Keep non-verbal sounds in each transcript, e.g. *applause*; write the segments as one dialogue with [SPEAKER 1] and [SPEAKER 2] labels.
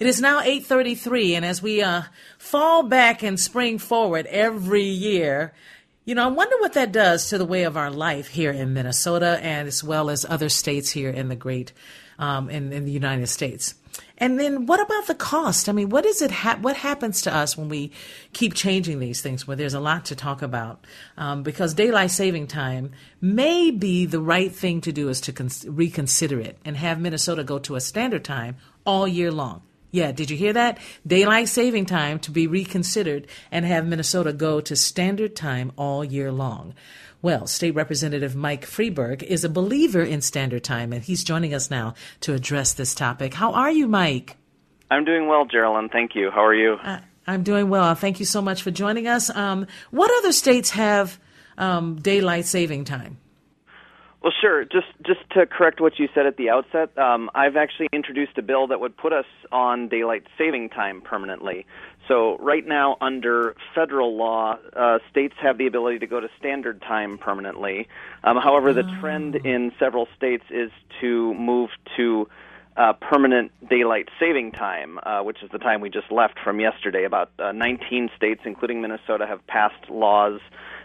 [SPEAKER 1] It is now 8:33 and as we uh, fall back and spring forward every year, you know, I wonder what that does to the way of our life here in Minnesota and as well as other states here in the great um, in, in the United States. And then what about the cost? I mean, what is it? Ha- what happens to us when we keep changing these things? Where there's a lot to talk about, um, because daylight saving time may be the right thing to do is to con- reconsider it and have Minnesota go to a standard time all year long. Yeah, did you hear that? Daylight saving time to be reconsidered and have Minnesota go to standard time all year long. Well, State Representative Mike Freiberg is a believer in standard time, and he's joining us now to address this topic. How are you, Mike?
[SPEAKER 2] I'm doing well, Geraldine. Thank you. How are you?
[SPEAKER 1] Uh, I'm doing well. Thank you so much for joining us. Um, what other states have um, daylight saving time?
[SPEAKER 2] Well, sure. Just just to correct what you said at the outset, um, I've actually introduced a bill that would put us on daylight saving time permanently. So right now, under federal law, uh, states have the ability to go to standard time permanently. Um, however, the
[SPEAKER 1] Oh.
[SPEAKER 2] trend in several states is to move to uh, permanent daylight saving time, uh, which is the time we just left from yesterday. About uh, 19 states, including Minnesota, have passed laws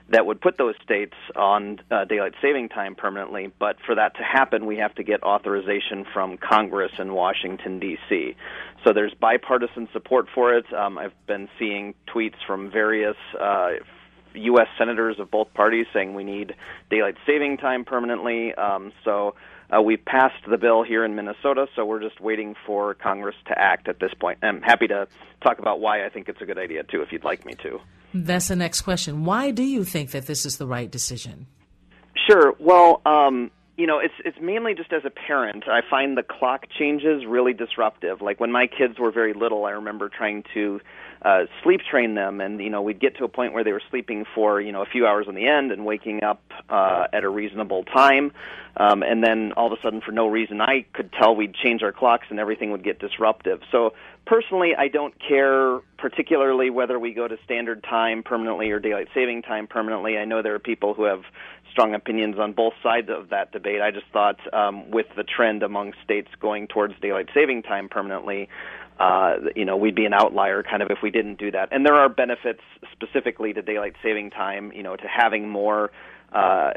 [SPEAKER 2] that would put those states on uh, daylight saving time permanently. But for that to happen, we have to get authorization from Congress in Washington, D.C. So there's bipartisan support for it. Um, I've been seeing tweets from various uh, U.S. senators of both parties saying we need daylight saving time permanently. Um, so uh, we passed the bill here in Minnesota, so we're just waiting for Congress to act at this point. I'm happy to talk about why I think it's a good idea too, if you'd like me to.
[SPEAKER 1] That's the next question. Why do you think that this is the right decision?
[SPEAKER 2] Sure. Well, um, you know, it's it's mainly just as a parent. I find the clock changes really disruptive. Like when my kids were very little, I remember trying to uh, sleep train them, and you know, we'd get to a point where they were sleeping for you know a few hours on the end and waking up uh, at a reasonable time, um, and then all of a sudden, for no reason I could tell, we'd change our clocks and everything would get disruptive. So personally, I don't care particularly whether we go to standard time permanently or daylight saving time permanently. I know there are people who have strong opinions on both sides of that debate. I just thought um, with the trend among states going towards daylight saving time permanently, uh, you know, we'd be an outlier kind of if we didn't do that. And there are benefits specifically to daylight saving time, you know, to having more. Uh,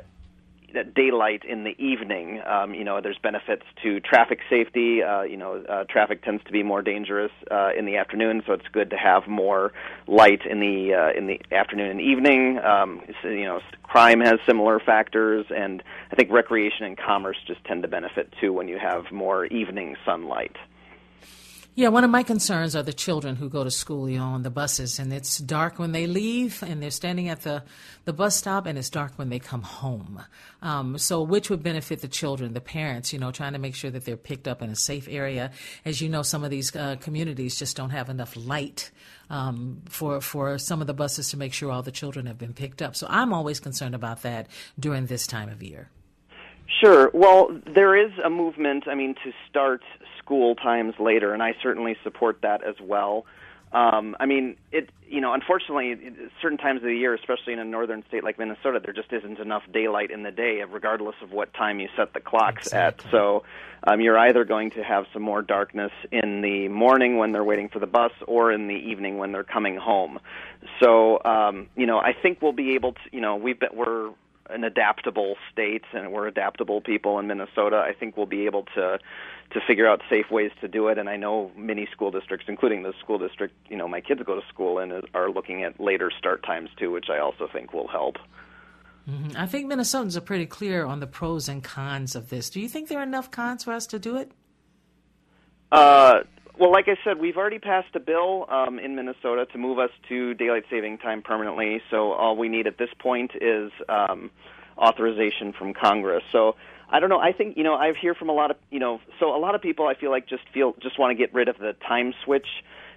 [SPEAKER 2] daylight in the evening. Um, you know, there's benefits to traffic safety. Uh, you know, uh, traffic tends to be more dangerous uh, in the afternoon, so it's good to have more light in the uh, in the afternoon and evening. Um, so, you know, crime has similar factors, and I think recreation and commerce just tend to benefit too when you have more evening sunlight.
[SPEAKER 1] Yeah, one of my concerns are the children who go to school, you know, on the buses, and it's dark when they leave, and they're standing at the, the bus stop, and it's dark when they come home. Um, so, which would benefit the children, the parents, you know, trying to make sure that they're picked up in a safe area. As you know, some of these uh, communities just don't have enough light um, for for some of the buses to make sure all the children have been picked up. So, I'm always concerned about that during this time of year.
[SPEAKER 2] Sure. Well, there is a movement, I mean, to start school times later, and I certainly support that as well. Um, I mean, it. You know, unfortunately, certain times of the year, especially in a northern state like Minnesota, there just isn't enough daylight in the day, regardless of what time you set the clocks
[SPEAKER 1] Exactly.
[SPEAKER 2] at. So, um, you're either going to have some more darkness in the morning when they're waiting for the bus, or in the evening when they're coming home. So, um, you know, I think we'll be able to. You know, we've been we're an adaptable state and we're adaptable people in Minnesota. I think we'll be able to to figure out safe ways to do it. And I know many school districts, including the school district you know my kids go to school in, are looking at later start times too, which I also think will help.
[SPEAKER 1] Mm-hmm. I think Minnesotans are pretty clear on the pros and cons of this. Do you think there are enough cons for us to do it?
[SPEAKER 2] Uh, well, like I said, we've already passed a bill um, in Minnesota to move us to daylight saving time permanently. So all we need at this point is um, authorization from Congress. So I don't know. I think you know I hear from a lot of you know. So a lot of people I feel like just feel just want to get rid of the time switch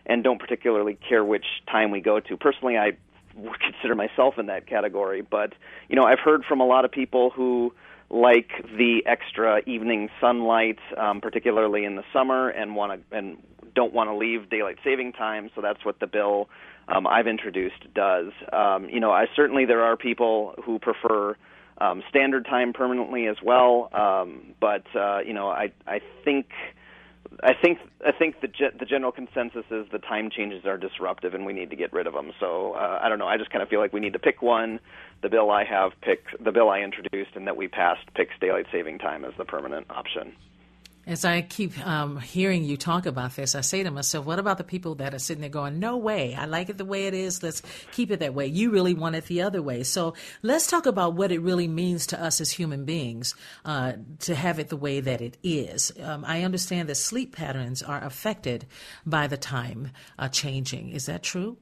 [SPEAKER 2] and don't particularly care which time we go to. Personally, I *laughs* consider myself in that category, but you know I've heard from a lot of people who like the extra evening sunlight, um, particularly in the summer, and want to and don't want to leave daylight saving time. So that's what the bill um, I've introduced does. Um, you know, I certainly there are people who prefer um, standard time permanently as well, um, but uh, you know, I I think. I think I think the ge- the general consensus is the time changes are disruptive and we need to get rid of them. So uh, I don't know. I just kind of feel like we need to pick one. The bill I have picked, the bill I introduced and that we passed picks daylight saving time as the permanent option.
[SPEAKER 1] As I keep um, hearing you talk about this, I say to myself, what about the people that are sitting there going, no way, I like it the way it is, let's keep it that way. You really want it the other way. So let's talk about what it really means to us as human beings uh, to have it the way that it is. Um, I understand that sleep patterns are affected by the time uh, changing. Is that true?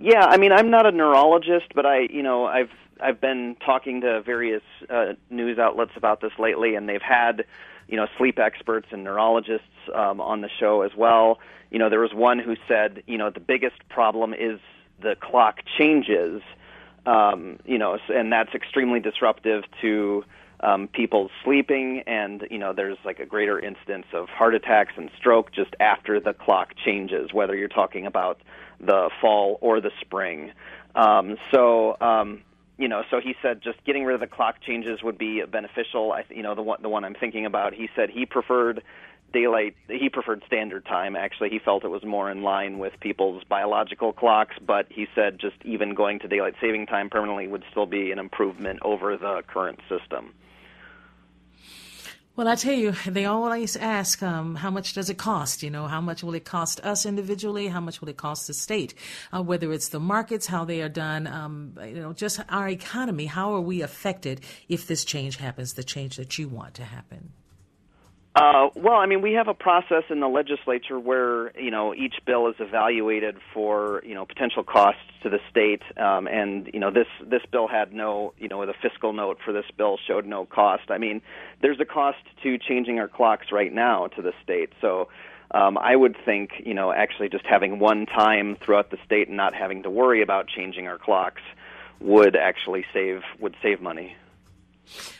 [SPEAKER 2] Yeah, I mean, I'm not a neurologist, but I, you know, I've I've been talking to various uh, news outlets about this lately, and they've had you know sleep experts and neurologists um, on the show as well. You know, there was one who said, you know, the biggest problem is the clock changes. Um, you know, and that's extremely disruptive to um, people sleeping, and you know, there's like a greater incidence of heart attacks and stroke just after the clock changes, whether you're talking about the fall or the spring. Um, so, um, you know, so he said just getting rid of the clock changes would be beneficial. I, you know, the one the one I'm thinking about, he said he preferred daylight. He preferred standard time. Actually, he felt it was more in line with people's biological clocks. But he said just even going to daylight saving time permanently would still be an improvement over the current system.
[SPEAKER 1] Well, I tell you, they always ask, um, how much does it cost? You know, how much will it cost us individually? How much will it cost the state? Uh, whether it's the markets, how they are done, um, you know, just our economy. How are we affected if this change happens, the change that you want to happen?
[SPEAKER 2] Uh, well, I mean, we have a process in the legislature where you know each bill is evaluated for you know potential costs to the state, um, and you know this this bill had no you know the fiscal note for this bill showed no cost. I mean, there's a cost to changing our clocks right now to the state, so. Um, I would think, you know, actually just having one time throughout the state and not having to worry about changing our clocks would actually save would save money.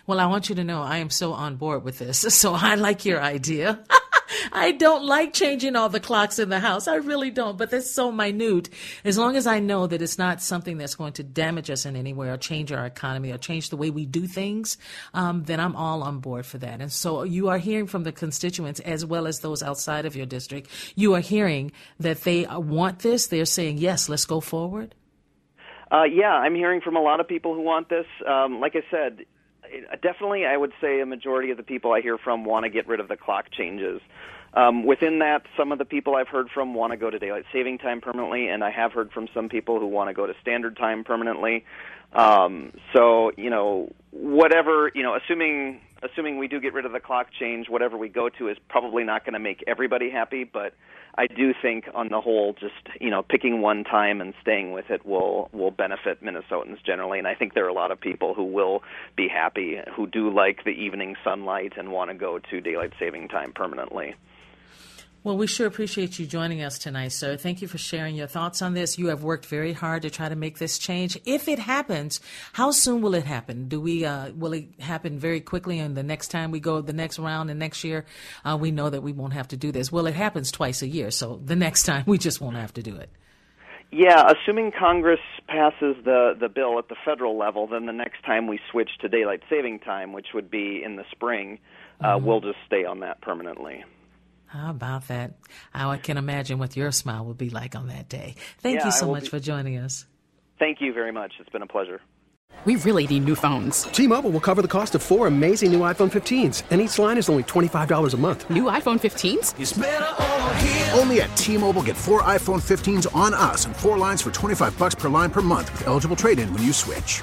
[SPEAKER 1] Well, I want you to know I am so on board with this. *laughs* So I like your idea. *laughs* I don't like changing all the clocks in the house. I really don't, but that's so minute. As long as I know that it's not something that's going to damage us in any way or change our economy or change the way we do things, um, then I'm all on board for that. And so you are hearing from the constituents as well as those outside of your district. You are hearing that they want this. They're saying, yes, let's go forward.
[SPEAKER 2] Uh, yeah, I'm hearing from a lot of people who want this. Um, like I said, definitely, I would say a majority of the people I hear from want to get rid of the clock changes. Um, within that, some of the people I've heard from want to go to daylight saving time permanently, and I have heard from some people who want to go to standard time permanently. Um, so, you know, whatever, you know, assuming assuming we do get rid of the clock change, whatever we go to is probably not going to make everybody happy, but I do think on the whole just, you know, picking one time and staying with it will will benefit Minnesotans generally and I think there are a lot of people who will be happy who do like the evening sunlight and want to go to daylight saving time permanently.
[SPEAKER 1] Well, we sure appreciate you joining us tonight, sir. Thank you for sharing your thoughts on this. You have worked very hard to try to make this change. If it happens, how soon will it happen? Do we uh, will it happen very quickly? And the next time we go the next round and next year, uh, we know that we won't have to do this. Well, it happens twice a year, so the next time we just won't have to do it.
[SPEAKER 2] Yeah, assuming Congress passes the the bill at the federal level, then the next time we switch to daylight saving time, which would be in the spring, uh, mm-hmm. we'll just stay on that permanently.
[SPEAKER 1] How about that? How I can imagine what your smile would be like on that day. Thank
[SPEAKER 2] yeah,
[SPEAKER 1] you so much
[SPEAKER 2] be...
[SPEAKER 1] for joining us.
[SPEAKER 2] Thank you very much. It's been a pleasure.
[SPEAKER 3] We really need new phones.
[SPEAKER 4] T-Mobile will cover the cost of four amazing new iPhone 15s, and each line is only $25 a month.
[SPEAKER 3] New iPhone 15s?
[SPEAKER 5] Only at T-Mobile get four iPhone 15s on us and four lines for 25 bucks per line per month with eligible trade-in when you switch.